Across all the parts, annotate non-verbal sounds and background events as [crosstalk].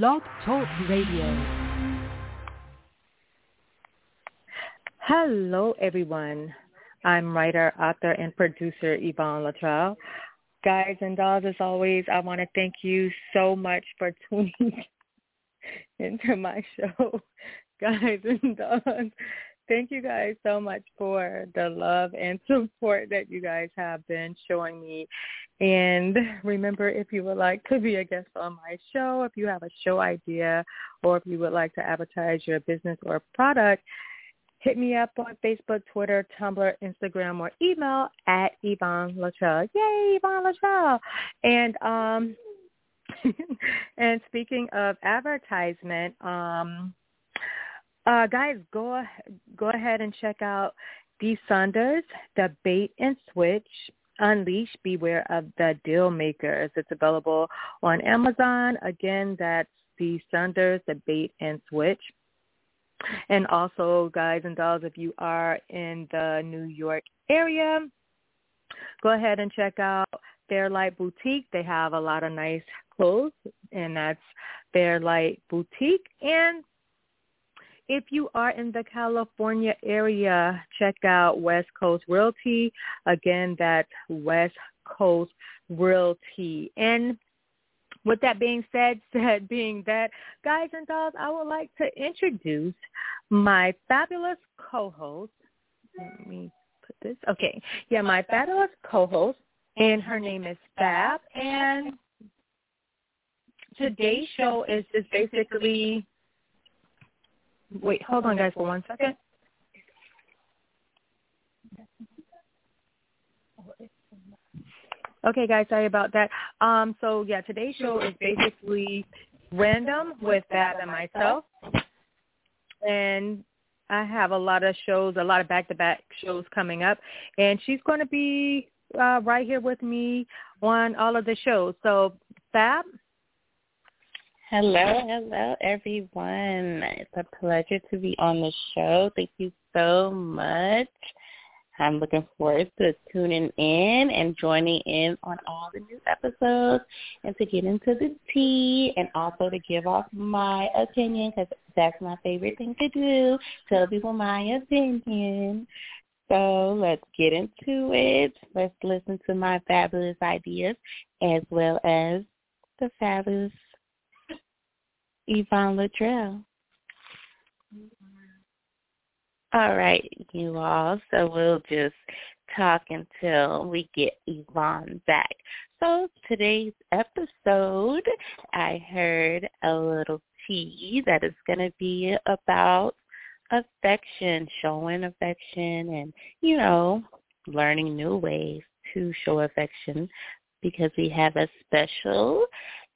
Blog Talk Radio. Hello, everyone. I'm writer, author, and producer Yvonne Latrell. Guys and dolls, as always, I want to thank you so much for [laughs] tuning into my show. [laughs] Guys and dolls, thank you guys so much for the love and [laughs] support that you guys have been showing me. And remember, if you would like to be a guest on my show, if you have a show idea, or if you would like to advertise your business or product, hit me up on Facebook, Twitter, Tumblr, Instagram, or email at Yvonne Latrell. Yay, Yvonne Latrell. And um [laughs] and speaking of advertisement, um uh guys go go ahead and check out Dee Saunders, The Bait and Switch. Unleash, Beware of the Deal Makers. It's available on Amazon. Again, that's Dee Saunders, The Bait and Switch. And also, guys and dolls, if you are in the New York area, go ahead and check out Fairlight Boutique. They have a lot of nice clothes, and that's Fairlight Boutique. And if you are in the California area, check out West Coast Realty. Again, that's West Coast Realty. And with that being said, [laughs] said being that, guys and dolls, I would like to introduce my fabulous co-host. Let me put this. Okay. Yeah, my fabulous co-host, and her name is Fab. And today's show is just basically, wait, hold on guys for one second. Okay, guys, sorry about that. Um, so yeah, today's show is basically random with Fab and myself, and I have a lot of shows, a lot of back-to-back shows coming up, and she's going to be uh, right here with me on all of the shows. So, Fab. Hello, hello, everyone. It's a pleasure to be on the show. Thank you so much. I'm looking forward to tuning in and joining in on all the new episodes and to get into the tea and also to give off my opinion because that's my favorite thing to do, tell people my opinion. So let's get into it. Let's listen to my fabulous ideas as well as the fabulous Yvonne Latrell. All right, you all. So we'll just talk until we get Yvonne back. So today's episode, I heard a little tea that is going to be about affection, showing affection and, you know, learning new ways to show affection because we have a special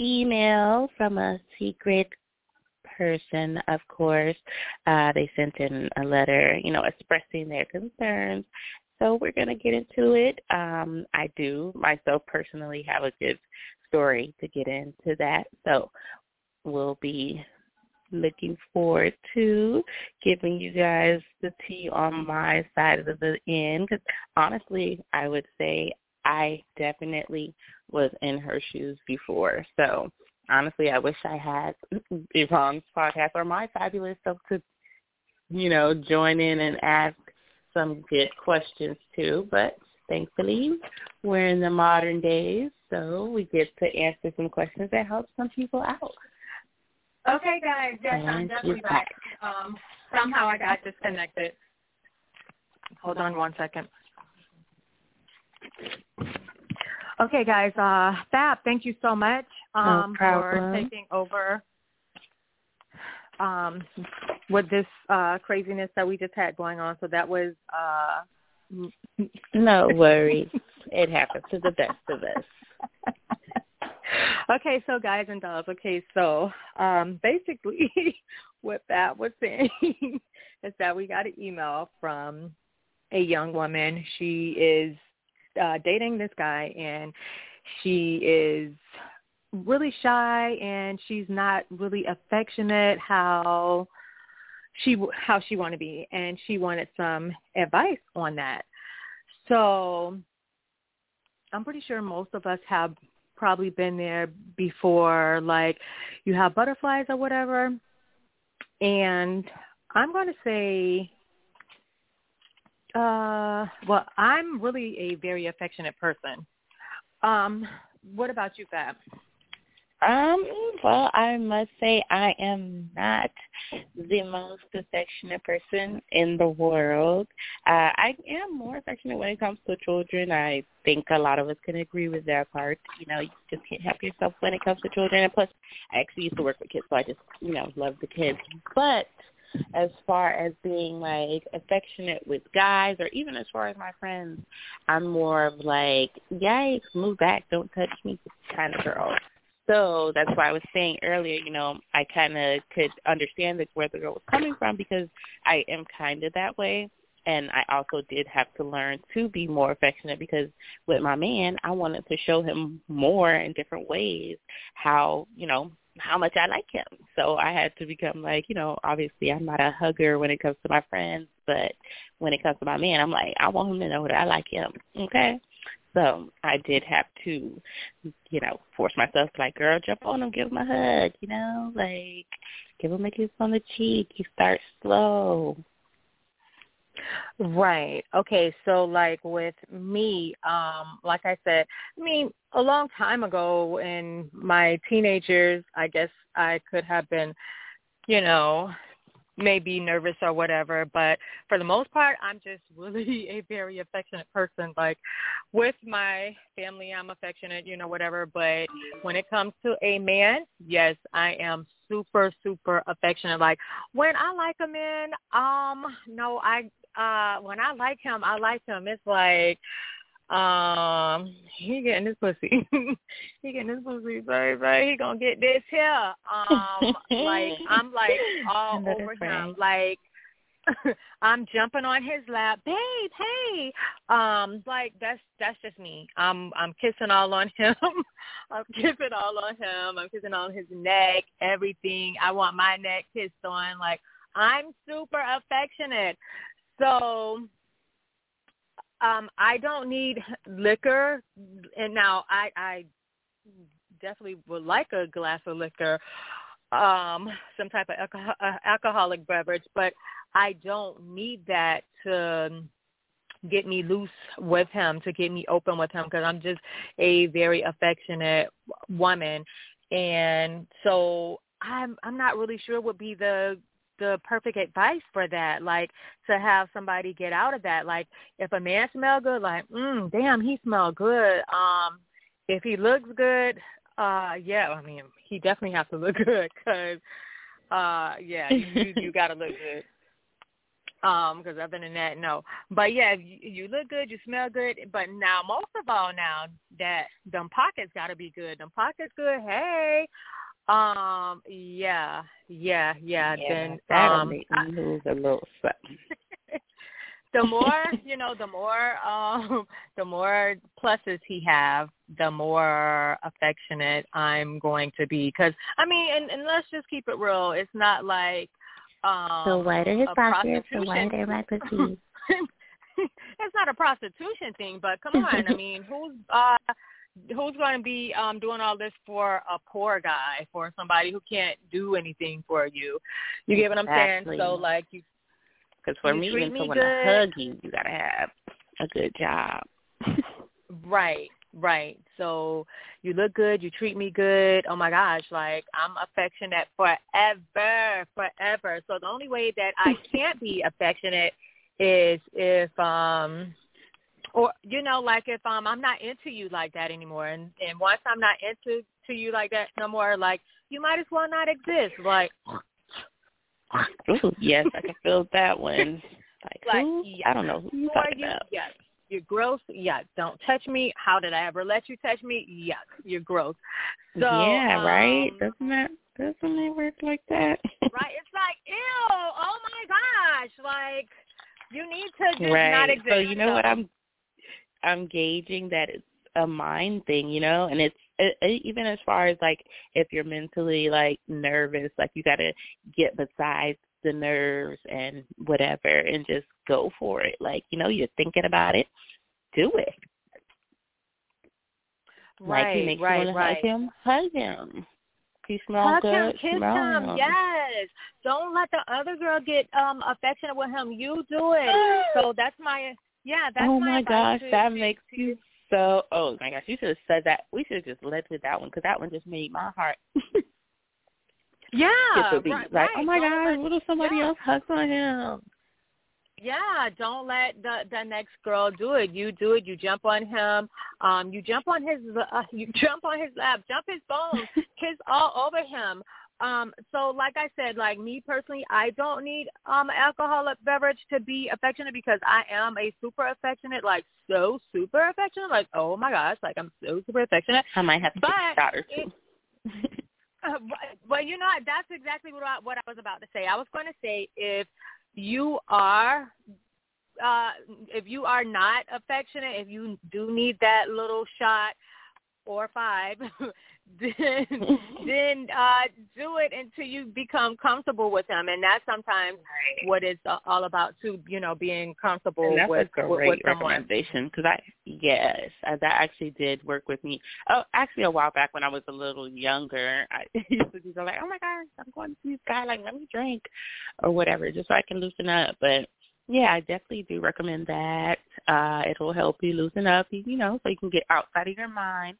email from a secret person, of course, uh, they sent in a letter, you know, expressing their concerns. So we're going to get into it. Um, I do myself personally have a good story to get into that. So we'll be looking forward to giving you guys the tea on my side of the end. Because honestly, I would say I definitely was in her shoes before. So honestly, I wish I had [clears throat] Yvonne's podcast or my fabulous self to, you know, join in and ask some good questions too. But thankfully, we're in the modern days, so we get to answer some questions that help some people out. Okay, guys. Yes, I'm definitely back. Um, somehow I got disconnected. Hold on one second. Okay, guys. Uh, Fab, thank you so much um, no for taking over um, with this uh, craziness that we just had going on. So that was uh, no worries. it happens to the best of us. [laughs] okay, so guys and dolls. Okay, so um, basically, [laughs] what that was saying [laughs] is that we got an email from a young woman. She is uh, dating this guy, and she is really shy, and she's not really affectionate how she how she want to be, and she wanted some advice on that. So I'm pretty sure most of us have probably been there before. Like you have butterflies or whatever, and I'm going to say, uh, well, I'm really a very affectionate person. Um, what about you, Fab? Um, well, I must say I am not the most affectionate person in the world. Uh, I am more affectionate when it comes to children. I think a lot of us can agree with that part. You know, you just can't help yourself when it comes to children. And plus, I actually used to work with kids, so I just, you know, love the kids. But as far as being like affectionate with guys or even as far as my friends, I'm more of like, yikes, move back, don't touch me kind of girl. So that's why I was saying earlier, you know, I kind of could understand where the girl was coming from because I am kind of that way. And I also did have to learn to be more affectionate because with my man, I wanted to show him more in different ways how, you know, how much I like him. So I had to become like, you know, obviously I'm not a hugger when it comes to my friends, but when it comes to my man, I'm like, I want him to know that I like him. Okay? So I did have to, you know, force myself to like, girl, jump on him, give him a hug, you know, like give him a kiss on the cheek. You start slow. Right. Okay. So like with me, um, like I said, I mean, a long time ago in my teenagers, I guess I could have been, you know, maybe nervous or whatever, but for the most part, I'm just [laughs] really a very affectionate person. Like with my family, I'm affectionate, you know, whatever. But when it comes to a man, yes, I am super, super affectionate. Like when I like a man, um, no, I, uh, when I like him, I like him. It's like, um, he getting his pussy. [laughs] he getting his pussy, baby. He gonna get this here. Um, like [laughs] I'm like all over him. Like [laughs] I'm jumping on his lap, babe. Hey, um, like that's that's just me. I'm I'm kissing all on him. I'm kissing all on him. I'm kissing on his neck, everything. I want my neck kissed on. Like I'm super affectionate. So um, I don't need liquor, and now I, I definitely would like a glass of liquor, um, some type of alcohol, uh, alcoholic beverage, but I don't need that to get me loose with him, to get me open with him, because I'm just a very affectionate woman, and so I'm I'm not really sure what would be the the perfect advice for that. Like to have somebody get out of that. Like if a man smell good, like, mm, damn, he smell good. Um, if he looks good, uh, yeah, I mean, he definitely has to look [laughs] good because, uh, yeah, you you [laughs] got to look good. Um, because other than that, no. But yeah, you, you look good, you smell good. But now, most of all, now that them pockets got to be good. Them pockets good. Hey, um, yeah, yeah, yeah. yeah then that'll um, make me lose a little something. [laughs] [laughs] the more you know, the more um, the more pluses he have, the more affectionate I'm going to be. Because I mean, and, and let's just keep it real. It's not like um, the whiter his pocket, the whiter my pussy. it's not a prostitution thing, but come on. I [laughs] mean, who's uh who's going to be um doing all this for a poor guy, for somebody who can't do anything for you? You get what I'm exactly. saying? So like you. Because for you me, even me someone good. to hug you, you gotta have a good job. [laughs] Right, right. So you look good, you treat me good. Oh my gosh, like I'm affectionate forever, forever. So the only way that I [laughs] can't be affectionate is if um or you know like if um i'm not into you like that anymore and and once i'm not into to you like that no more like you might as well not exist like [laughs] Ooh, yes i can feel that one. Like, like who? i don't know who you for talking you about. yes. You're gross yeah don't touch me. How did i ever let you touch me? Yes you're gross. So yeah right? um, doesn't that doesn't it work like that? [laughs] right it's like ew oh my gosh like you need to just right. Not exist so you know what i'm I'm gauging that it's a mind thing, you know, and it's it, it, even as far as like if you're mentally like nervous, like you got to get besides the nerves and whatever and just go for it. Like, you know, you're thinking about it, do it. Right, like he makes right, you right. hug him. Hug him. He smells Hug good. him, kiss smell him. Yes. Don't let the other girl get um affectionate with him. You do it. [gasps] so that's my yeah. That's oh my, my gosh, that makes you so. Oh my gosh, you should have said that. We should have just led with that one because that one just made my heart [laughs] Yeah. beat. right, like, right. oh my Don't gosh, what if somebody yeah. else hugs on him? Yeah, don't let the the next girl do it. You do it. You jump on him. Um, you jump on his. Uh, [laughs] you jump on his lap. Jump his bones. [laughs] kiss all over him. Um, so like I said, like me personally, I don't need um alcoholic beverage to be affectionate because I am a super affectionate, like so super affectionate. Like oh my gosh, like I'm so super affectionate. I might have to But a shot or two. it- [laughs] Uh, but- well, you know, that's exactly what I, what I was about to say. I was going to say if you are uh if you are not affectionate, if you do need that little shot or five, [laughs] then [laughs] then uh do it until you become comfortable with them, and that's sometimes what it's all about too. You know, being comfortable And that's with, a with, great with someone. recommendation because I yes uh, that actually did work with me. Oh, actually a while back when I was a little younger, I [laughs] used to go like, oh my gosh, I'm going to see this guy, like let me drink or whatever, just so I can loosen up. But yeah, I definitely do recommend that. Uh, it'll help you loosen up, you know, so you can get outside of your mind.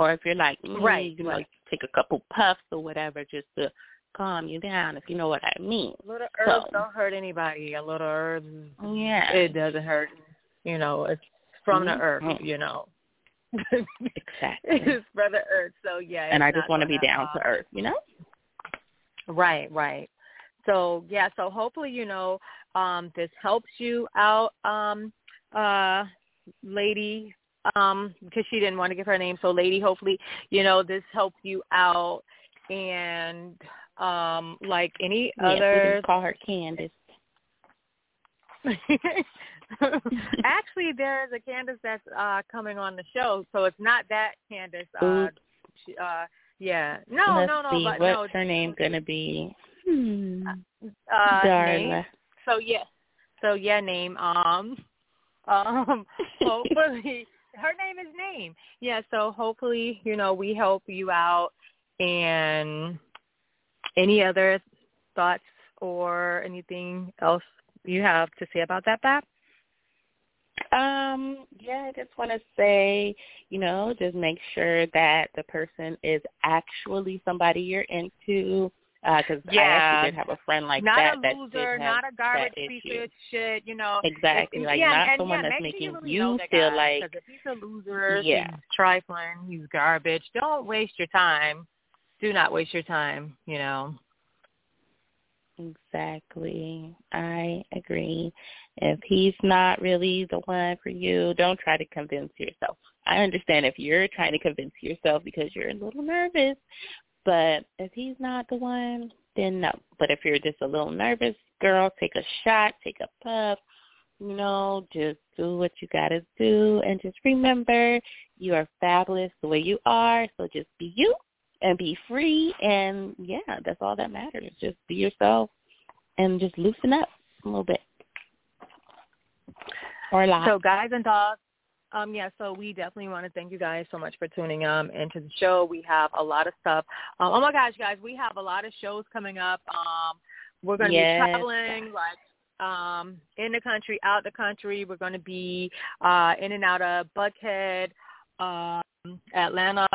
Or if you're like, mm, Right, you know, right. take a couple puffs or whatever just to calm you down, if you know what I mean. little herbs So- don't hurt anybody. A little herbs, Yeah. it doesn't hurt. You know, it's from the earth. Mhm. You know, [laughs] Exactly. it's from the earth. So yeah, and I just want to be down uh, to earth, you know? Right, right. So yeah, so hopefully you know um, this helps you out, um, uh, lady, um, because she didn't want to give her name. So lady, hopefully you know this helps you out, and um, like any Yes, other call her Candace. [laughs] Actually, there is a Candace that's uh coming on the show, so it's not that Candace. Uh, she, uh, yeah, no, Let's no, no, see, but what's no, her name gonna be? Hmm. uh, name. Darla. So yeah, so yeah, name. Um, [laughs] um, [laughs] hopefully her name is name. Yeah, so hopefully you know we help you out. And any other thoughts or anything else you have to say about that, Fab? Um, yeah, I just want to say, you know, just make sure that the person is actually somebody you're into. Uh, because I Yeah. actually did have a friend like not that a that loser, not a garbage piece issue. of shit, you know. Exactly, like yeah, not and, someone yeah, that's make sure making you, really you feel guy, like if he's a loser, Yeah. he's trifling, he's garbage. Don't waste your time. Do not waste your time. You know. Exactly. I agree. If he's not really the one for you, don't try to convince yourself. I understand if you're trying to convince yourself because you're a little nervous, but if he's not the one, then no. But if you're just a little nervous, girl, take a shot, take a puff, you know, just do what you got to do and just remember you are fabulous the way you are, so just be you and be free and yeah, that's all that matters. Just be yourself and just loosen up a little bit. Or a lot. So guys and dogs, um, yeah, so we definitely want to thank you guys so much for tuning um into the show. We have a lot of stuff. Um, oh my gosh, guys, we have a lot of shows coming up. Um, we're going to Yes. be traveling like um in the country, out the country. We're going to be uh in and out of Buckhead, um, Atlanta.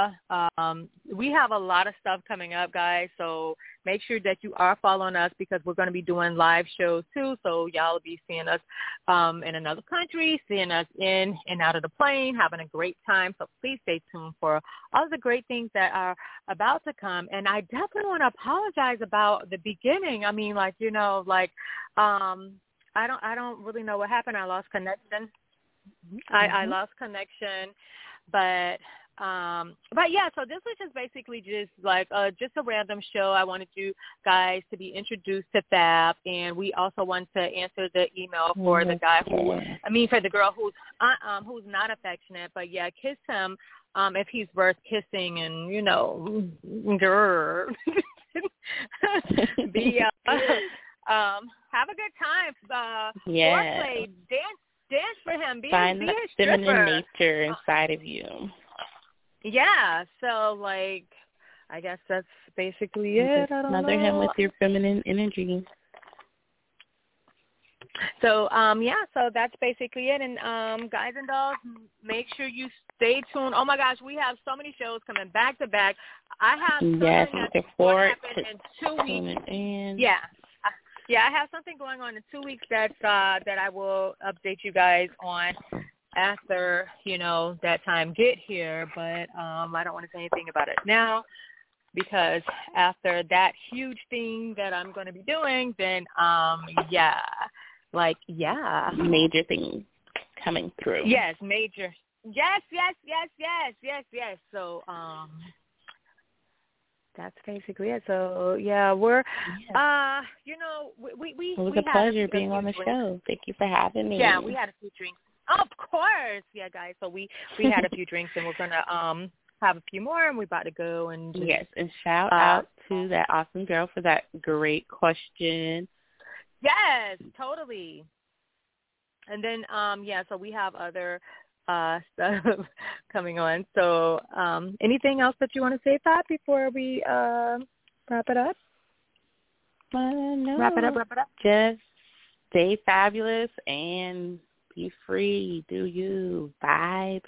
Um, we have a lot of stuff coming up, guys. So make sure that you are following us because we're going to be doing live shows too. So y'all will be seeing us um, in another country, seeing us in and out of the plane, having a great time. So please stay tuned for all the great things that are about to come. And I definitely want to apologize about the beginning. I mean, like you know, like um, I don't, I don't really know what happened. I lost connection. I, I Mhm. lost connection, but um but yeah so this was just basically just like uh just a random show. I wanted you guys to be introduced to fab and we also want to answer the email for the guy who i mean for the girl who's uh, um who's not affectionate but yeah kiss him um if he's worth kissing and you know grr. [laughs] be uh, [laughs] um have a good time. Uh foreplay dance him be, Find be that feminine nature inside of you. yeah, so like I guess that's basically it. Just smother him with your feminine energy. So um yeah, so that's basically it. And um guys and dolls, make sure you stay tuned. Oh my gosh, we have so many shows coming back to back. I have yes, looking forward to in two weeks. in. Yeah. Yeah, I have something going on in two weeks that uh that I will update you guys on after, you know, that time get here, but um I don't want to say anything about it now because after that huge thing that I'm going to be doing, then um yeah, like yeah. Major things coming through. Yes, major. Yes, yes, yes, yes, yes, yes. So um that's basically it. So yeah, we're uh you know, we we we It was we a pleasure few being on the drinks. show. Thank you for having me. Yeah, we had a few drinks. Of course. Yeah, guys. So we we had a few drinks and we're going to um have a few more and we're about to go and just, Yes, and shout Uh, out to that awesome girl for that great question. Yes, totally. And then um yeah, so we have other uh [laughs] stuff coming on. So um anything else that you want to say Pat before we uh wrap it up? Uh, no. Wrap it up, wrap it up. Just stay fabulous and be free. Do you vibe,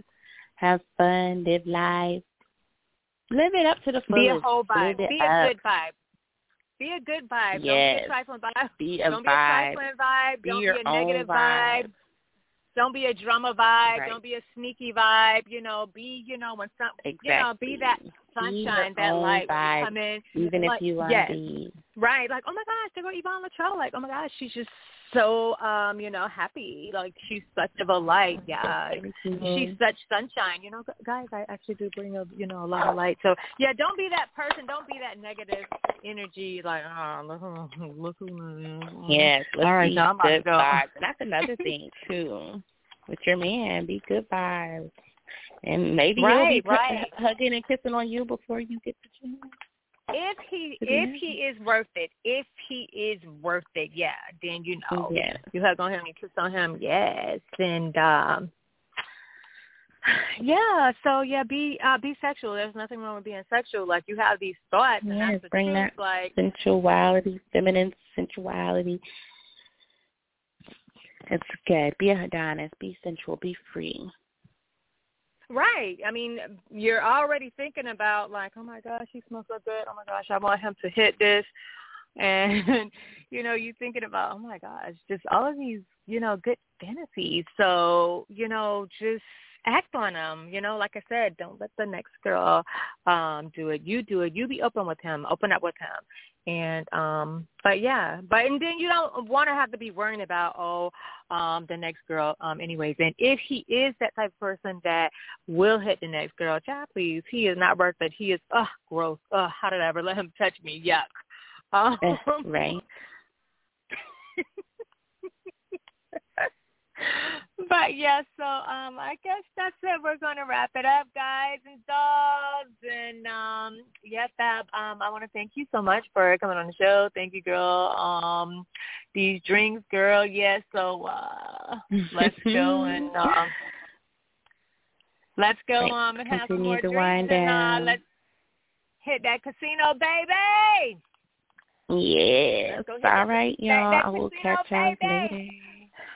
have fun, live life, live it up to the fullest. Be a whole vibe. Be up. a good vibe. Be a good vibe. Don't be Yes. a trifling vibe. Be a Don't be a vibe. trifling vibe. Be Don't your be a negative own vibe. Don't be a drama vibe. Right. Don't be a sneaky vibe. You know, be you know when some Exactly. you know be that sunshine, that light vibe, come in. even like, if you want yes. be. Right, like oh my gosh, there go Yvonne Latrell. Like oh my gosh, she's just so um you know happy. Like she's such of a light. Yeah, she's such sunshine. You know, gu- guys, I actually do bring a you know a lot of light. So yeah, don't be that person. Don't be that negative energy. Like oh look who look who. Yes, let's All right, now I'm good go. vibes. That's another [laughs] thing too. With your man, be good vibes. And maybe he'll be right. hugging and kissing on you before you get to gym. If he [laughs] if he is worth it, if he is worth it, yeah, then you know Yeah. you hug on him, you kiss on him, yes, and um [sighs] yeah. So yeah, be uh be sexual. There's nothing wrong with being sexual. Like you have these thoughts, and that's the bring truth. that Like sensuality, feminine sensuality. It's good. Be a Adonis. Be sensual. Be free. Right. I mean, you're already thinking about like, oh my gosh, he smells so good. Oh my gosh, I want him to hit this. [laughs] And you know, you're thinking about, oh my gosh, just all of these, you know, good fantasies. So, you know, just act on them. You know, like I said, don't let the next girl um do it. You do it. You be open with him. Open up with him. And um but yeah, but and then you don't want to have to be worrying about oh um the next girl um anyways. And if he is that type of person that will hit the next girl, child, please, he is not worth it. He is ugh gross. Ugh, how did I ever let him touch me? Yuck. Um, right. [laughs] but yeah, so um I guess that's it. We're gonna wrap it up, guys and dogs. And um yeah, Fab, um I wanna thank you so much for coming on the show. Thank you, girl. Um these drinks, girl, yes, so uh let's go and [laughs] um let's go um and have some more to drinks wind and uh down. let's hit that casino baby. Yes. Let's go hit All right, y'all. I will casino, catch y'all later.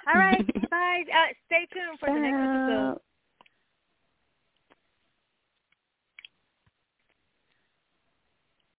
All right, [laughs] bye. Uh, stay tuned for the next episode.